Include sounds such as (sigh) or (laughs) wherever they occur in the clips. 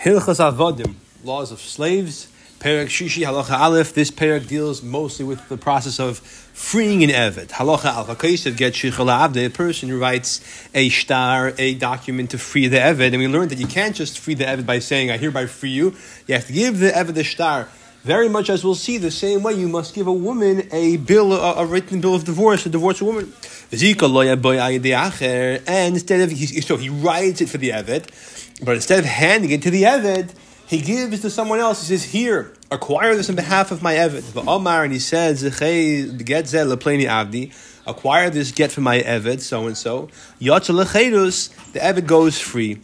Hilchas Avodim, laws of slaves. Perak Shishi Halacha Aleph. This perak deals mostly with the process of freeing an Eved. Halacha Aleph Kaisav get Shichala Abde, a person who writes a shtar, a document to free the Eved. And we learned that you can't just free the Eved by saying, I hereby free you. You have to give the Eved the shtar. Very much as we'll see, the same way you must give a woman a bill, a, a written bill of divorce, to divorce a woman. And instead of, so he writes it for the Eved, but instead of handing it to the Eved, he gives to someone else. He says, "Here, acquire this on behalf of my eved." But Omar and he says, "Get avdi." Acquire this get for my eved, so and so. Yotza the eved goes free.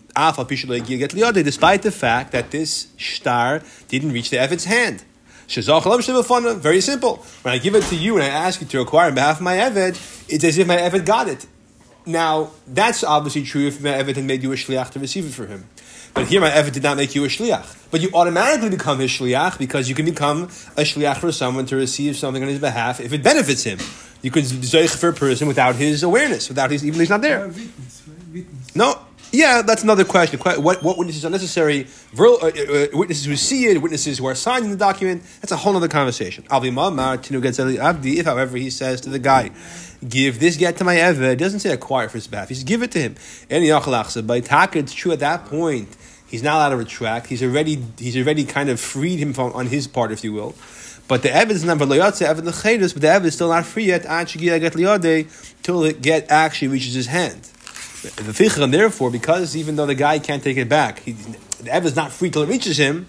Despite the fact that this shtar didn't reach the eved's hand. Very simple. When I give it to you and I ask you to acquire on behalf of my eved, it's as if my eved got it. Now, that's obviously true if my eved had made you a shliach to receive it for him. But here my effort did not make you a shliach. But you automatically become his shliach because you can become a shliach for someone to receive something on his behalf if it benefits him. You could zeich for a person without his awareness, without his, even he's not there. No, yeah, that's another question. What, what witnesses are necessary? Uh, uh, witnesses who see it, witnesses who are signing the document. That's a whole other conversation. If, however, he says to the guy, give this get to my Eved, doesn't say acquire for his behalf. He says, give it to him. And it's true at that point He's not allowed to retract. He's already he's already kind of freed him from, on his part, if you will. But the evidence is not loyatze evid lechedus, but the evidence is still not free yet. get till it get actually reaches his hand. The fichra, and therefore, because even though the guy can't take it back, he, the evidence is not free till it reaches him.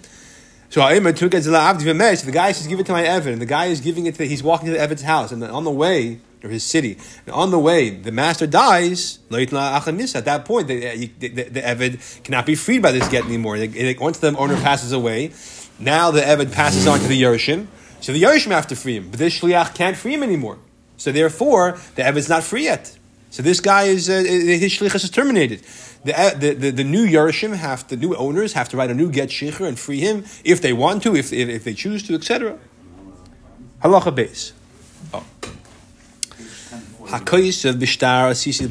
So the guy says, "Give it to my Evan," and the guy is giving it to. He's walking to the Evan's house, and on the way, or his city. And on the way, the master dies. At that point, the, the, the, the Eved cannot be freed by this get anymore. Once the owner passes away, now the Eved passes on to the Yerushim. So the Yerushim have to free him, but this Shliach can't free him anymore. So therefore, the Eved's not free yet. So this guy is uh, his shlichus is terminated. The, uh, the, the, the, new Yerushim have the new owners have to write a new get shicher and free him if they want to, if, if, if they choose to, etc. Halacha Beis. Oh. Hakoyis of Bishtar, Sisi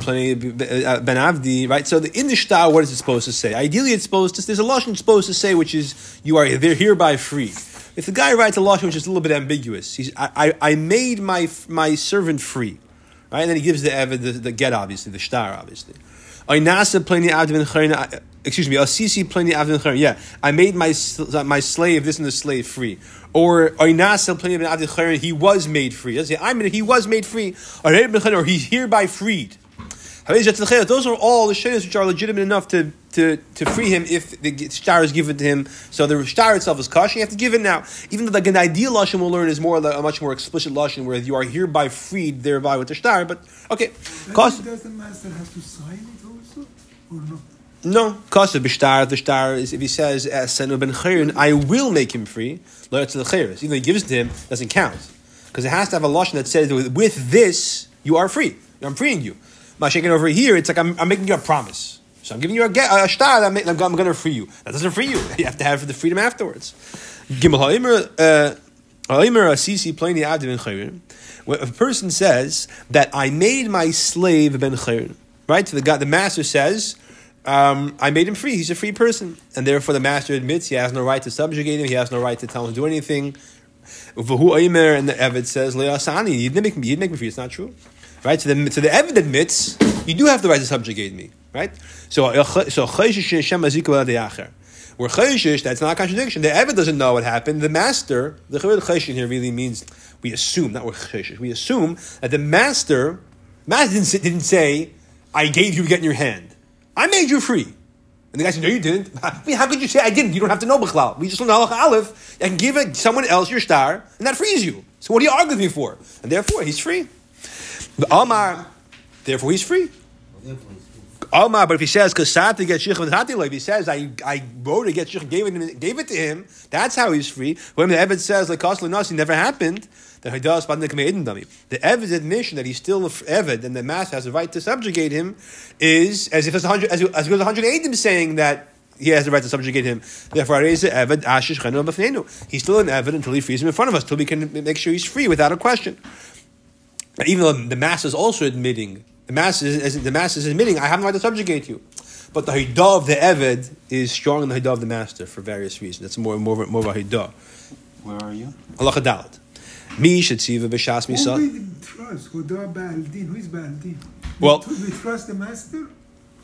uh, Ben Avdi, right? So the, in the Shtar, what is it supposed to say? Ideally, it's supposed to, there's a Lashon supposed to say, which is, you are, they're hereby free. If the guy writes a Lashon which is a little bit ambiguous, he's, I, I, I made my, my servant free, right? And then he gives the, the, the get, obviously, the Shtar, obviously. Uh, excuse me, Asisi plenty avin Yeah, I made my uh, my slave, this and the slave free. Or Oinasel plenty avin he was made free. I mean, he was made free. Or he's hereby freed. Those are all the shayas which are legitimate enough to, to, to free him if the shtar is given to him. So the shtar itself is kosher. You have to give it now. Even though like an ideal lashon we'll learn is more a much more explicit lashon where you are hereby freed thereby with the shtar. But okay, does the master have to sign it also or not? No, kasa b'shtar. The shtar is if he says senu ben I will make him free. Lo the. Even though he gives it to him, doesn't count because it has to have a lashon that says with this you are free. I'm freeing you. Mashiach over here, it's like I'm, I'm, making you a promise. So I'm giving you a, a shtar. I'm, I'm, I'm going to free you. That doesn't free you. (laughs) You have to have the freedom afterwards. Gimel ha'imer uh, ha'imer asisi ben If a person says that I made my slave ben chayrin, right? So the God, the master says. Um, I made him free. He's a free person, and therefore the master admits he has no right to subjugate him. He has no right to tell him to do anything. And the Evid says, "Le'asani, you didn't make me, you'd make me free." It's not true. Right? So the, so the Evid admits, you do have the right to subjugate me. Right? So, so Where chayshish, that's not a contradiction. The Evid doesn't know what happened. The master, the chayshish here really means, we assume, not we're chayshish, we assume that the master, master didn't, didn't say, I gave you get in your hand. I made you free. And the guy said, No, you didn't. (laughs) I mean, how could you say I didn't? You don't have to know Bichlal. We just learned Halach Aleph and give it someone else your shtar, and that frees you. So what are you arguing with me for? And therefore, he's free. The Amar, therefore he's free. Amar, but if he says kasati get shich if he says I I wrote to get shich gave it gave it to him, that's how he's free. When the Evid says like nasi never happened, then he does the Evid's admission that he's still Evid and the master has the right to subjugate him is as if it's hundred as, as good as hundred eightim saying that he has the right to subjugate him. Therefore, He's still an Evid until he frees him in front of us, until we can make sure he's free without a question even though the mass is also admitting, the mass is, the mass is admitting, I have no right to subjugate you. but the Hidah of the Eved is stronger than the Hidah of the master for various reasons. That's more, more, more of a Haidah. Where are you? Halacha Dalet. Mi shetziva b'shas Who misah. we trust? Huda Baldin. Who is Baldin? Well- we, we trust the master.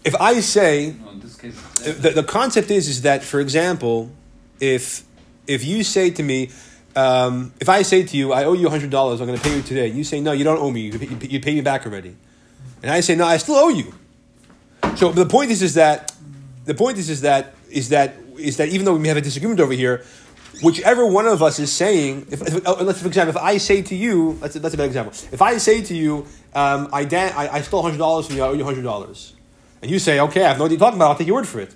If I say, No, in this case, the, the concept is, is that, for example, if, if you say to me, um, if I say to you, I owe you $100, I'm going to pay you today. You say, no, you don't owe me. You, you, you pay me back already. And I say, no, I still owe you. So the point is, is that the point is, is that is that is that even though we may have a disagreement over here, whichever one of us is saying, if, if uh, let's for example, if I say to you, that's a, that's a bad example. If I say to you, um, I, dan- I I stole hundred dollars from you, I owe you hundred dollars, and you say, okay, I have no idea what you're talking about. I'll take your word for it.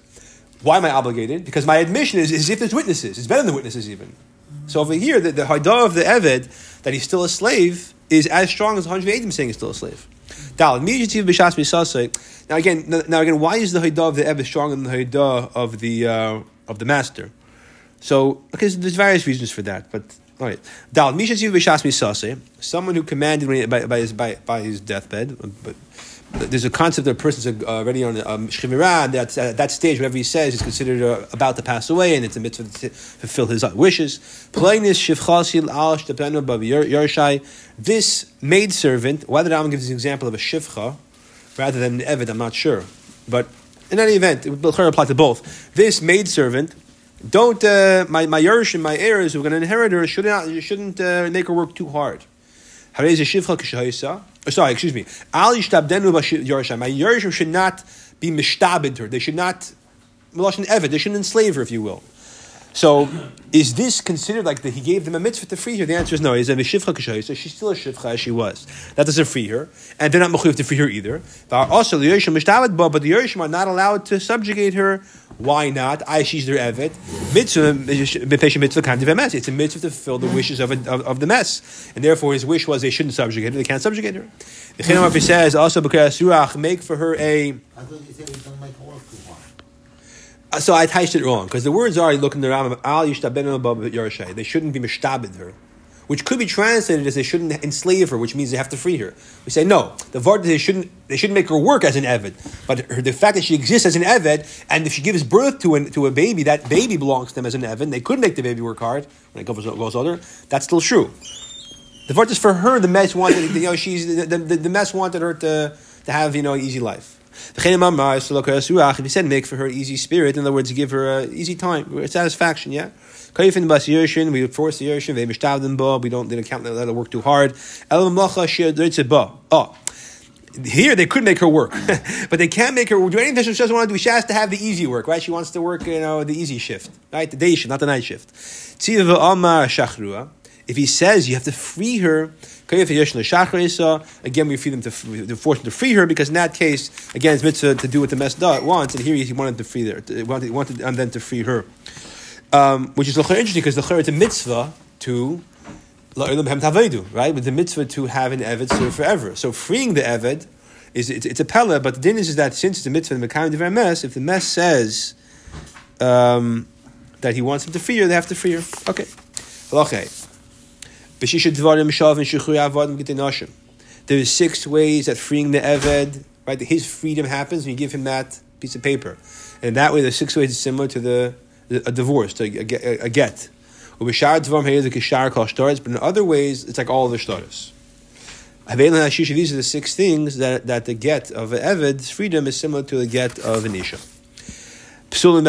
Why am I obligated? Because my admission is, is if there's witnesses. It's better than witnesses even. So over here, the, the haidah of the Eved, that he's still a slave, is as strong as 180 saying he's still a slave. Now again, now again, why is the haidah of the Eved stronger than the haidah of the uh, of the master? So because there's various reasons for that, but all right. Dal, mishatziv b'shas b'sasei. Someone who commanded by, by his by, by his deathbed, but. There's a concept that a person's uh, already on um, shchimira, and that's, at that stage, whatever he says is considered uh, about to pass away, and it's a mitzvah to fulfill his wishes. Plainis shivchasil al shtepenu bav yarshai. This maidservant, why the Rambam gives an example of a shivcha rather than an eved, I'm not sure. But in any event, it will apply to both. This maidservant, don't, uh, my, my Yerush and my heirs who are going to inherit her, should not, shouldn't uh, make her work too hard. Oh, Sorry, excuse me. Al yishtabdenu b'yarshai. My Yerushim should not be mishtabed her. They should not, Melashon Eved, they shouldn't enslave her, if you will. So, is this considered like that he gave them a mitzvah to free her? The answer is no. Is a shivcha k'shayis, so she's still a shivcha as she was. That doesn't free her, and they're not mechuyev to free her either. But also the ba, but the Yerushalayim are not allowed to subjugate her. Why not? I she's their evet. Mitzvah mitzvah kind of mess. It's a mitzvah to fulfill the wishes of, a, of, of the mess, and therefore his wish was they shouldn't subjugate her. They can't subjugate her. The Chinam says also because make for her a. So I typed it wrong because the words are look in the Rambam al yishtabenu Yerushai. They shouldn't be mishtabed her, which could be translated as they shouldn't enslave her, which means they have to free her. We say no. The vart they shouldn't they shouldn't make her work as an eved, but her, the fact that she exists as an eved, and if she gives birth to an, to a baby, that baby belongs to them as an eved. They could make the baby work hard when it goes, goes older. That's still true. The vart is for her. The mess wanted you know she's the, the, the mess wanted her to to have you know an easy life. If he said make for her easy spirit, in other words, give her a easy time, uh, satisfaction, yeah. We force the yershin, we don't, they don't count, let her work too hard. Oh. Here they could make her work, (laughs) but they can't make her do anything she doesn't want to do. She has to have the easy work, right? She wants to work, you know, the easy shift, right? The day shift, not the night shift. If he says you have to free her, again we free them to, to force them to free her because in that case, again, it's mitzvah to do what the mess does, wants, and here he wanted to free her, he wanted, wanted and then to free her, um, which is interesting because the it's a mitzvah to right? With the mitzvah to have an eved serve forever. So freeing the eved is it's, it's a pella, but the din is, is that since it's a mitzvah the kind of mess, if the mess says um, that he wants him to free her, they have to free her. Okay. Okay. There's six ways that freeing the Eved, right, his freedom happens when you give him that piece of paper. And that way, the six ways is similar to the, a divorce, to a, a, a get. But in other ways, it's like all the shtaris. These are the six things that, that the get of an Eved's freedom is similar to the get of an Isha. Psul in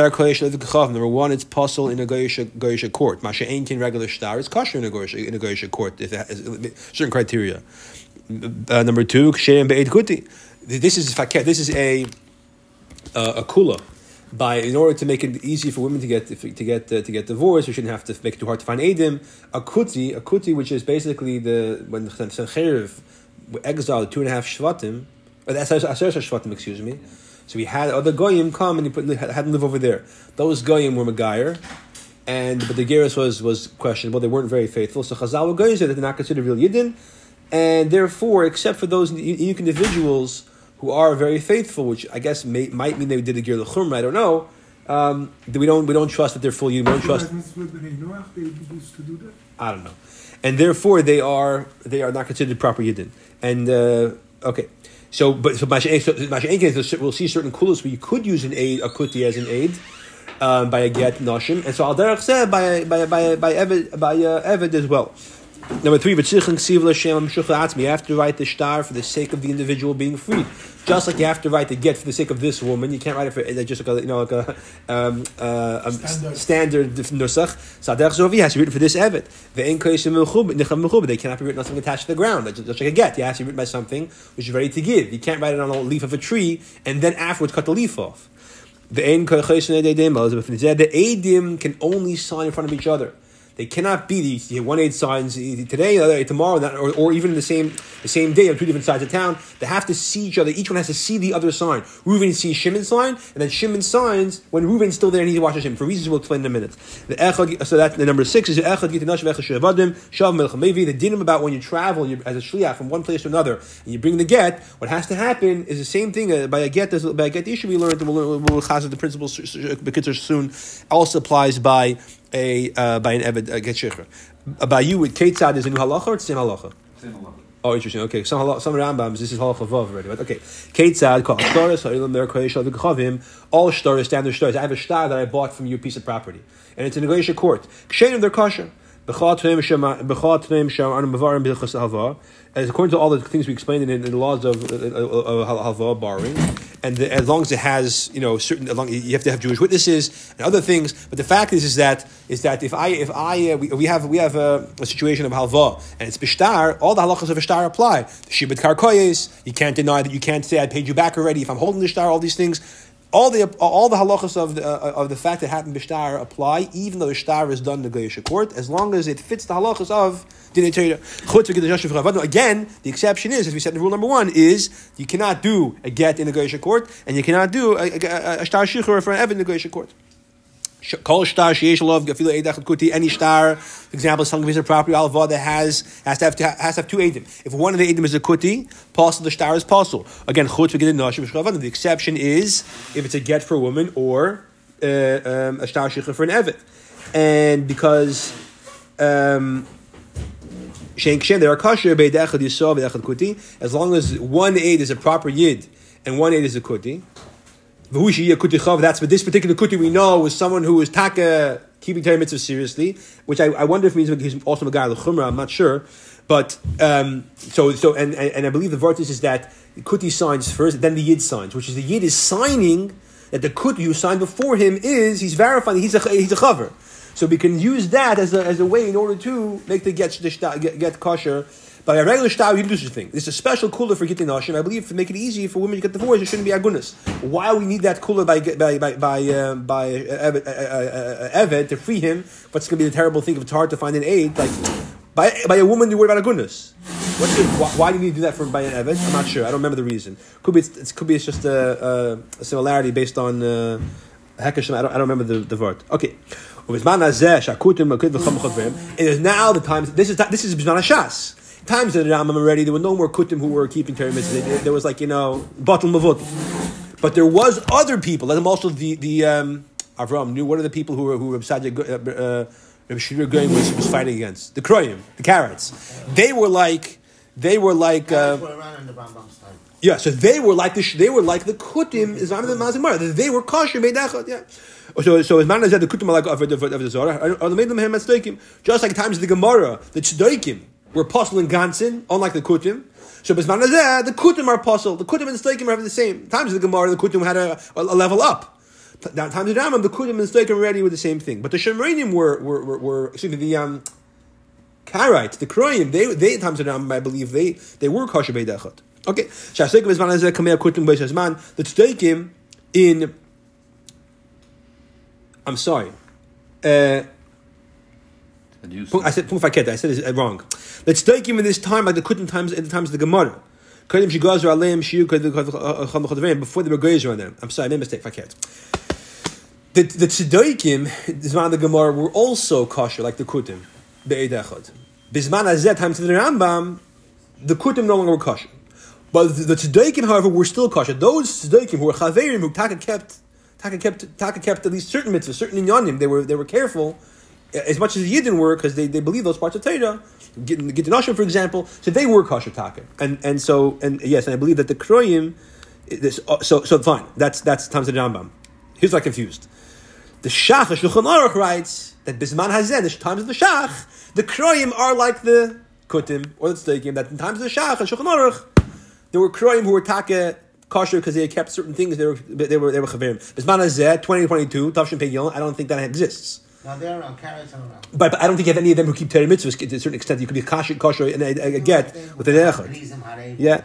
Number one, it's pasul in a goyisha court. Masha ain't regular star. It's kosher in a goyisha in a goyisha court if it has certain criteria. Uh, number two, ksheim be'ed kuti. This is this is a uh, a kula. By in order to make it easy for women to get to get uh, to get divorced, we shouldn't have to make it too hard to find edim. A kuti, a kuti, which is basically the when the Sancheriv exiled two and a half shvatim, or the Aser shvatim, excuse me. So we had other goyim come and he put, had them live over there. Those goyim were Megayer, and but the Geras was was questionable. They weren't very faithful. So Chazal were goyim said that they're not considered real Yidden, and therefore, except for those unique individuals who are very faithful, which I guess may, might mean they did the Ger Lechum, I don't know. Um, we don't we don't trust that they're full. We don't trust. I don't know, and therefore they are they are not considered proper Yidden. And uh, okay. So, but so Mashiach, so we'll see certain kulas where you could use an aid, a kuti as an aid. Um, by a get nashim, and so al derech said by by by by Evid by uh, as well. Number three, v'tzichen ksiv l'shem atzmi. You have to write the shtar for the sake of the individual being freed. Just like you have to write the get for the sake of this woman, you can't write it for uh, just like a you know like a, um, uh, a Standard. standard nusach. So derech zovi has to be written for this evet. Ve'en koysim mechub necham mechub. They cannot be written on something attached to the ground. Just, just like a get, you have to be written by something which is ready to give. You can't write it on a leaf of a tree and then afterwards cut the leaf off. The ain edim the adim can only sign in front of each other. They cannot be the one aid signs today, tomorrow, or, or even the same the same day on two different sides of town. They have to see each other. Each one has to see the other sign. Reuven sees Shimon's sign, and then Shimon signs when Reuven's still there and he watches him. For reasons we'll explain in a minute. The echad, so that the number six is the echad gitinash v'echad shevadim shav melech mevi. The dinim about when you travel you, as a shliach from one place to another and you bring the get. What has to happen is the same thing uh, by a get. By a get issue we learned. We'll, we'll, we'll chazar the principles bekitzer soon. Also applies by a uh, by an eved uh, get shikhr. Uh, By you with Ketzad is a new halacha or it's the same halacha? Oh, interesting. Okay, some halach, some Rambams. This is halacha vav already. But okay, Ketzad called shtaris ha'ilam der koyeshal v'kachavim. All shtaris, standard shtaris. I have a shtar that I bought from your piece of property, and it's in a negotiation court. Kshenim they're kosher. B'chal tneim shem b'chal tneim shem anu mevarim b'chas halva. As according to all the things we explained in, in the laws of uh, uh, uh, halva borrowing, and the, as long as it has you know certain, long, you have to have Jewish witnesses and other things. But the fact is, is that is that if I if I uh, we, we have we have a, a situation of halva and it's bishtar, all the halachas of bishtar apply. The shibud karkoyes, you can't deny that you can't say I paid you back already if I'm holding the shtar. All these things. All the all the halachas of the uh, of the fact that happened bishtar apply, even though the shtar is done in the Goyish court, as long as it fits the halachas of Again, the exception is, as we said in rule number one, is you cannot do a get in the Goyish court, and you cannot do a, shtar shichur for an evan in the Goyish court. Kol shtar sheyesh lov gafilu eidach kuti any shtar. For example, some piece of property alva that has has to have has to have two edim. If one of the edim is a kuti, possible the shtar is possible. Again, chutz v'ged nashim v'shchavanu. The exception is if it's a get for a woman or uh, um, a shtar shikha for an evet, and because. Um, Kshen, there are kasher beid echad echad kuti. As long as one aid is a proper yid and one aid is a kuti. V'hu kuti chav. That's but this particular kuti we know was someone who was taka keeping Torah mitzvah seriously, which I, I wonder if means he's also a guy. I'm not sure, but um, so so and, and and I believe the vertis is that kuti signs first, then the yid signs, which is the yid is signing that the kuti who signed before him is he's verifying he's a he's a chaver. So we can use that as a, as a way in order to make the get get, get kosher. By a regular shtar, you do such a thing. This is a special kula for getting. I believe to make it easy for women to get divorced, it shouldn't be agunas. Why we need that kula by by by by, um, by uh, uh, uh, uh, Eved to free him? What's going to be the terrible thing if it's hard to find an aid? Like by by a woman, you worry about agunas. What's why, why do you need to do that for by an Eved? I'm not sure. I don't remember the reason. Could be it's, it's could be it's just a, a, similarity based on. Uh, I don't, I don't remember the, the word. Okay. It is now the times. This is this is Bisman Hashas. Times of the Rambam already, there were no more kutim who were keeping Torah. There- was like you know batal mavut, but there was other people. Like also the the um, Avram knew what are the people who were who Reb Sadia uh, was, was fighting against the Kroyim, the Karaites. They were like they were like. Uh, That's what around in the Rambam's time. yeah, so they were like the they were like the kutim is on the mazimar. They were kosher made that yeah. So so as man said the kutim like of the of the zara are made them him just like times of the Gemara the tzedaikim were apostle and gansin unlike the kutim. So Bisman Hazeh, the kutim are apostle, the kutim and the tzedaikim are the same. Times of the Gemara the kutim had a, a, a level up. Now times of the Rambam the kutim and the tzedaikim already were the same thing. But the Shemrainim were were were, were excuse me the um. Karaite, the Kroyim, they they times of the Rambam, I believe they they were kosher beidachot. Okay, Shasekim is man hazeh kamei kutim beishazman. The tzedaikim in I'm sorry. Uh, I said Pumfaket. I said it wrong. The tzedaikim in this time, like the kutim times in the times of the Gemara. Kodim shigazer aleim shiu kodim before they were gazer on them. I'm sorry, I made a mistake. Faket. The the tzedaikim, Zman the Gemara, were also kosher like the kutim be'edechad. Bisman hazeh time to the Rambam, the kutim no longer were kosher. But the, the tzedaikim, however, were still kosher. Those tzedaikim who were chaverim, who taka kept, taka kept, taka kept at least certain mitzvahs, certain inyanim, they were they were careful. as much as the Yidden were, because they, they believe those parts of Torah. Get the Nashim, for example, so they were kosher taka, and and so and yes, and I believe that the Kroyim, this uh, so so fine. That's that's times the Rambam. Here's what I'm confused. The Shach Shulchan Aruch writes that Bisman Hazen, the times of the Shach, the Kroyim are like the Kutim or the Tzadikim. That in times of the Shach and Shulchan Aruch, there were Kroyim who were taka kosher because they kept certain things. They were they were they were chaverim. Bisman Hazeh, 2022, Tavshin Pei Yom, I don't think that exists. Now they're around, Karaites are around. But, but I don't think you have any of them who keep Torah mitzvahs to a certain extent. You could be kosher, kosher and a, a get with an echad. Yeah.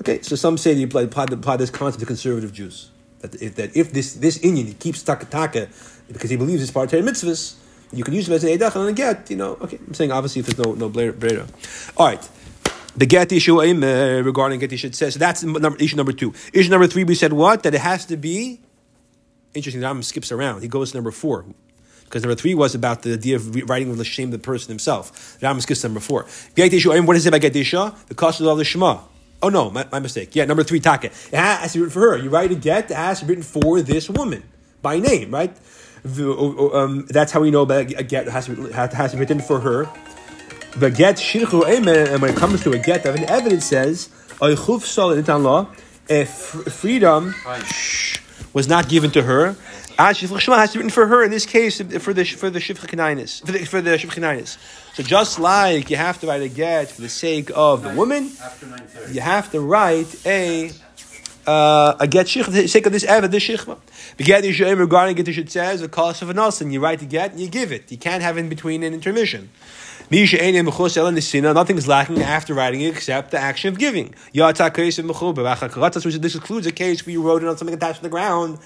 Okay, so some say you apply, apply, this concept to conservative Jews. That if, that if this this Indian keeps taka taka because he believes it's part of Torah mitzvahs, you can use him as an edach and get. You know, okay. I'm saying obviously if there's no no brera. All right. The get issue uh, regarding get issue it says so that's number, issue number two. Issue number three we said what that it has to be. Interesting. Rambam skips around. He goes to number four because number three was about the idea of writing with the shame of the person himself. Rambam skips number four. Get issue. What is it about get issue? The cost of all the Shema. Oh no, my, my mistake. Yeah, number three, taka. It has to be written for her. You write a get, it has to be written for this woman by name, right? The, um, that's how we know about a get has to be, has to be written for her. The get shirchu and when it comes to a get, an evidence says oichuf sol law, if freedom was not given to her. As Shifcha Shema has to be written for her in this case for the for the Kanainis for the for the. So just like you have to write a get for the sake of the woman, you have to write a uh, a get shich for the sake of this ever this shichma. The get regarding it, it says the cost of an and you write the get and you give it. You can't have in between an intermission. Nothing is lacking after writing it except the action of giving. This includes a case where you wrote it on something attached to the ground,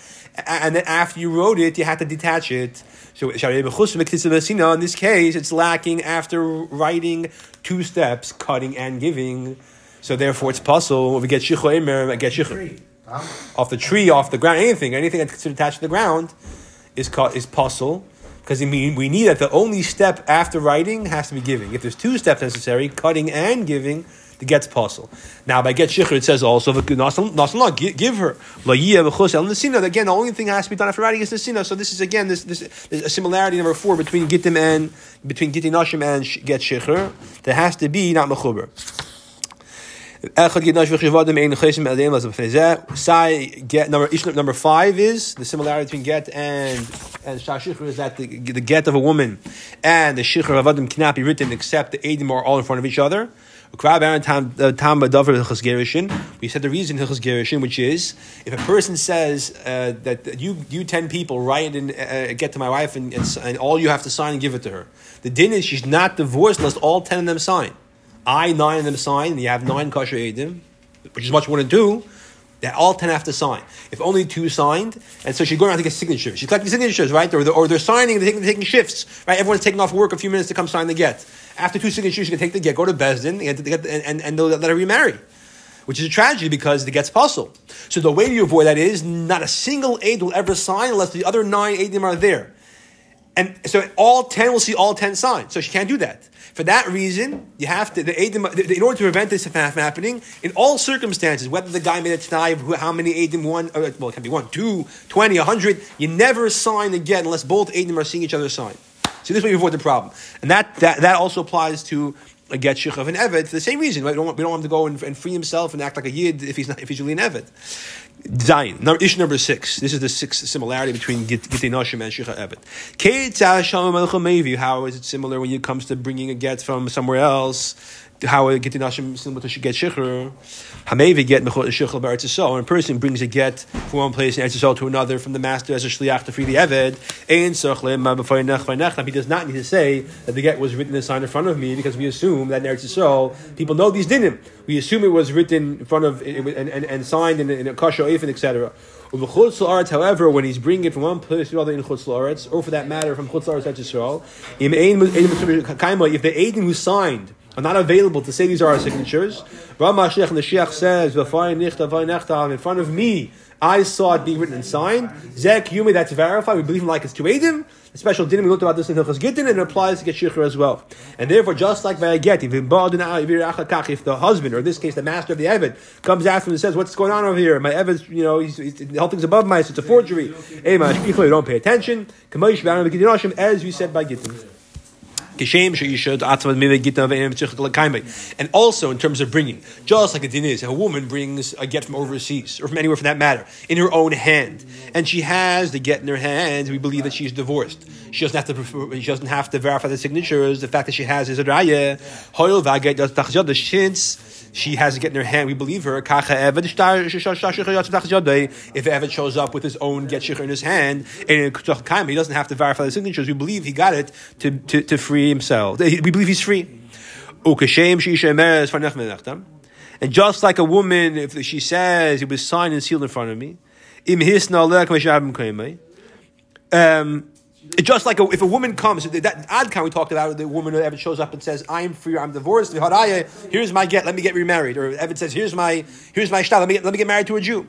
and then after you wrote it, you had to detach it. So in this case, it's lacking after writing two steps, cutting and giving. So therefore, it's possible. We get shichu get shichu off the tree, off the ground, anything, anything that's considered attached to the ground is is possible because I mean we need that the only step after writing has to be giving. If there's two steps necessary, cutting and giving, the get's possible. Now by get shikhr it says also give, give her Again, the only thing that has to be done after writing is the nesina. So this is again this this a similarity number four between gittim and between gittin nashim and get shikhr. There has to be not mechuber. Number number five is the similarity between get and and shashikhr is that the, the get of a woman and the shikhr of adam cannot be written except the edim are all in front of each other. We said the reason which is if a person says uh, that you you ten people write and uh, get to my wife and, and, and all you have to sign and give it to her. The din is she's not divorced unless all ten of them sign. I nine of them sign, and you have nine kosher edim, which is much more than two. That all ten have to sign. If only two signed, and so she's going around to get signatures. She's collecting signatures, right? Or they're, or they're signing, they're taking, taking shifts, right? Everyone's taking off work a few minutes to come sign the get. After two signatures, she can take the get, go to Besdin, and, and, and they'll let her remarry. Which is a tragedy because the get's pasul. So the way you avoid that is not a single aid will ever sign unless the other nine aidim are there. And so all ten will see all ten signs. So she can't do that. For that reason, you have to, the Adim, in order to prevent this from happening, in all circumstances, whether the guy made a t'nai of how many Adim, one, uh, well, it can be one, two, twenty, a hundred, you never sign again unless both Adim are seeing each other sign. So this way you avoid the problem. And that, that, that also applies to a get shich of an Eved for the same reason. Right? We, don't want, we don't want him to go and, and, free himself and act like a Yid if he's, not, if he's really an Eved. Zion. Number, issue number six. This is the sixth similarity between Gittei Nashim and Shicha Evet. How is it similar when it comes to bringing a get from somewhere else? How Gittei Nashim similar to get Shicher? Hamevi get Mechot Shichel B'Eretz Yisrael. A person brings a get from one place in Eretz Yisrael to another from the master as a shliach to free the Eved, He does not need to say that the get was written and signed in front of me because we assume that in Eretz people know these dinim. We assume it was written in front of and, and, and signed in, in a kasha ifin, etc. However, when he's bringing it from one place to another in Chutz La'aretz, or for that matter from Chutz La'aretz to Yisrael, if the Aiden who signed are not available to say these are our signatures, Ram Mashiach and the Shiach says, in front of me, I saw it being written and signed. Zek Yumi, that's verified. We believe him like it's to Edim. The special dinim we looked about this in Hilchas Gittin, and it applies to get shikhr as well. And therefore, just like Vayaget, if the husband, or in this case the master of the Evid, comes after him and says, "What's going on over here? My Evid's, you know, he's, he's, the whole thing's above my, it's a forgery." Hey, you don't pay attention. As we said by Gittin. And also in terms of bringing, just like a din is, if a woman brings a get from overseas or from anywhere for that matter in her own hand, and she has the get in her hand, we believe that she's divorced. She doesn't have to. She doesn't have to verify the signatures. The fact that she has is a raya. She has get in her hand. We believe her. If Evan shows up with his own get shikr in his hand, and he doesn't have to verify the signatures. We believe he got it to, to, to free himself. We believe he's free. And just like a woman, if she says it was signed and sealed in front of me, um, just like a, if a woman comes, that ad adkan we talked about, the woman Evan shows up and says, "I'm free, I'm divorced." Here's my get, let me get remarried. Or Evan says, "Here's my, here's my shtal, let me get, let me get married to a Jew."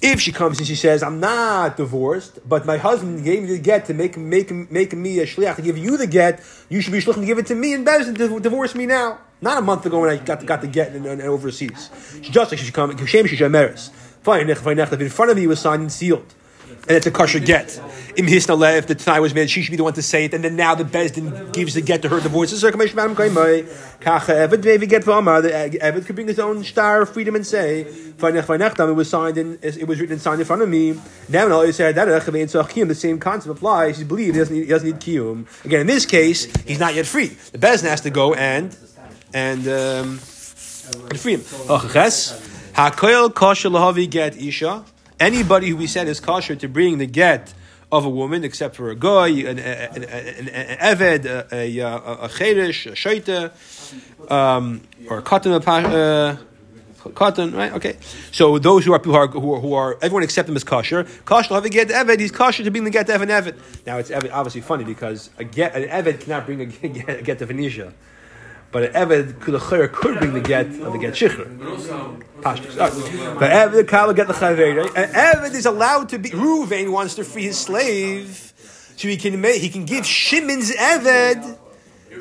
If she comes and she says, "I'm not divorced, but my husband gave me the get to make make make me a shliach to give you the get, you should be shliach to give it to me and Bezin to divorce me now." Not a month ago when I got the, got the get in, in overseas. Just like she should come, Shem Shemeres. Fine, in front of me was signed and sealed and it's a kosher get. Im hisna if the tie was made, she should be the one to say it, and then now the bezdin gives the get to her. The get The Evid could bring his own shtar of freedom and say, It was signed and it was written and signed in front of me. Now when said that the same concept applies. He believes he doesn't need, he doesn't need kiyum. Again, in this case, he's not yet free. The bezdin has to go and and um, and free him. Hakoil kosher get isha. Anybody who we said is kosher to bring the get of a woman, except for a guy, an, an, an, an eved, a, a, a cherish, a shaita, um, or a cotton, uh, cotton, right? Okay. So those who are who are who are, everyone accept them as kosher. Kosher have a get eved. He's kosher to bring the get of an eved. Now it's obviously funny because a get an eved cannot bring a (laughs) get, a get. But an Eved could, could bring the get of the get Shikhr. But Eved Kala get the Chaveri. An Eved is allowed to be. Ruvain wants to free his slave. So he can make, he can give Shimon's Eved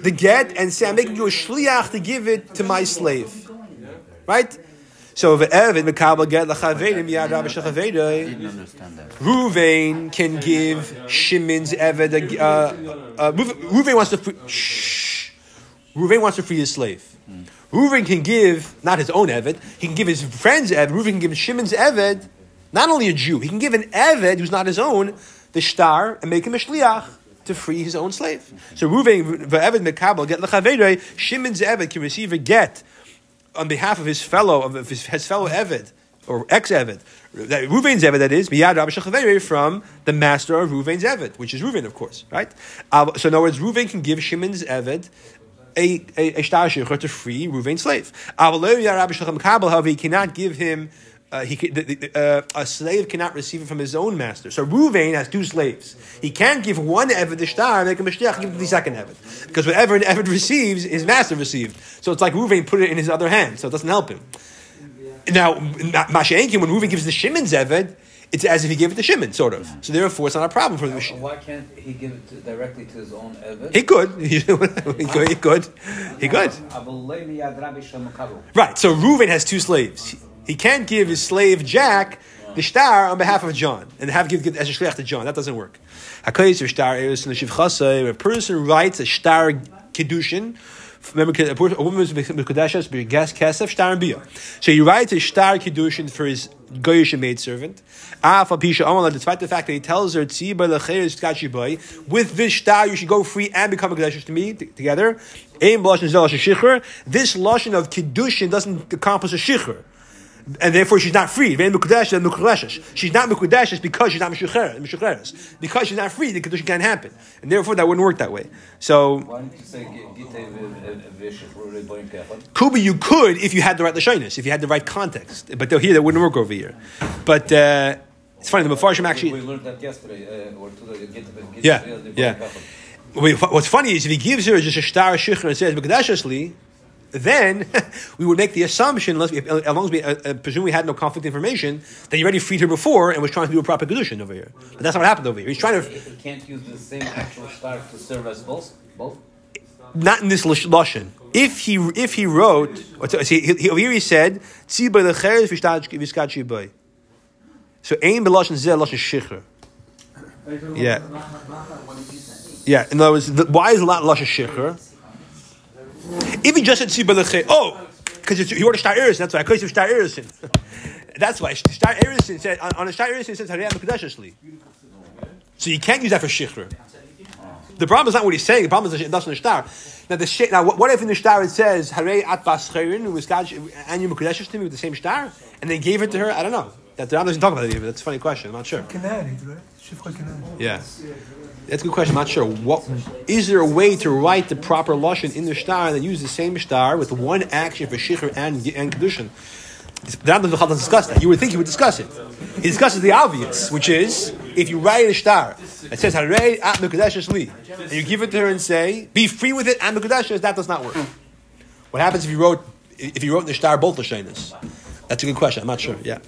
the get and say, I'm making you a shliach to give it to my slave. Right? So if Eved Mekabel get Lachavedim Yad Rabbi Shachavedai, Ruvain can give Shimon's Eved. Uh, uh, Ruvain wants to. Shh. Reuven wants to free his slave. Mm. Reuven can give not his own Eved, he can give his friend's Eved. Reuven can give Shimon's Eved, not only a Jew, he can give an Eved who's not his own, the shtar, and make him a shliach to free his own slave. So Reuven, the Eved Mekabel, get lechavedre, Shimon's Eved can receive a get on behalf of his fellow, of his, his fellow Eved, or ex Eved. Ruvain's Eved, that is, Miyad Rabbi from the master of Ruvain's Eved, which is Ruvain, of course, right? Uh, so in other words, Ruvain can give Shimon's Eved a, a, a shtar to free Ruvain's slave. However, he cannot give him uh, he the, the, uh, a slave cannot receive it from his own master. So Ruvain has two slaves. He can't give one Eved the shtar, and make a shtiach, give the second Eved. Because whatever an Eved receives, his master received. So it's like Ruvain put it in his other hand, so it doesn't help him. Now, Mashenkin, when Ruvain gives the Shimon's Eved, it's as if he gave it to Shimon, sort of. So therefore, it's not a problem for the machine. Why can't he give it to, directly to his own Eved? (laughs) He could. he could. He could. He could. Right. So Reuven has two slaves. He can't give his slave Jack the shtar on behalf of John and have give as a shliach to John. That doesn't work. A person writes a shtar kiddushin Remember, a woman b'gas kesef shtar and bia. So he writes a shtar kiddushin for his goyish apisha amalad, despite the fact that he tells her boy, with this shtar you should go free and become a kedushin to me together. This lashon of kiddushin doesn't accomplish a shikhr and therefore she's not free. She's not mukudeshes because she's not mishucheres. Because she's not free, the kedusha can't happen, and therefore that wouldn't work that way. So, Kuba, you could if you had the right lashonis, if you had the right context, but here that wouldn't work over here. But uh, it's funny the mafarshim actually. We learned that yesterday, uh, or today. Yeah, yeah. What's funny is if he gives her just a shtar shikhr and says then (laughs) we would make the assumption, unless we, as long as we uh, uh, presume we had no conflict information, that he already freed her before and was trying to do a proper condition over here. But that's not what happened over here. He's trying to, He can't use the same actual shtar to serve as both. Both. not in this lush- lashon. If he if he wrote, see, he, he, over here he said, "Tzibay lecheres v'shtad- v'skat shibay." So aim b'lashon zeh lashon shicher. Yeah. Yeah. In other words, the, why is a lot lashon shicher? He just said tzibay lecheres, oh, because he ordered shtar erisin. That's why. Because of shtar erisin. That's why shtar erisin said on, on a shtar erisin it says hariyam mekadeshesli. So you can't use that for shicher. The problem is not what he's saying. The problem is it doesn't shtar. Now the shit. Now what, what if in the shtar it says Harei at bascherin was and you mekadeshes to me with the same shtar, and they gave it to her? I don't know. That the Ram doesn't talk about it either. That's a funny question. I'm not sure. Canary, right? Shifra Canary. Yeah. That's a good question. I'm not sure. What is there a way to write the proper lashon in the shtar that use the same shtar with one action for shicher and and kedushin? The Rambam doesn't discuss that. You would think he would discuss it. He discusses the obvious, which is if you write a shtar that says Harei at Mekadesh Li, and you give it to her and say, "Be free with it," and Mekadesh, that does not work. What happens if you wrote if you wrote in the shtar both lashonis? That's a good question. I'm not sure. Yeah.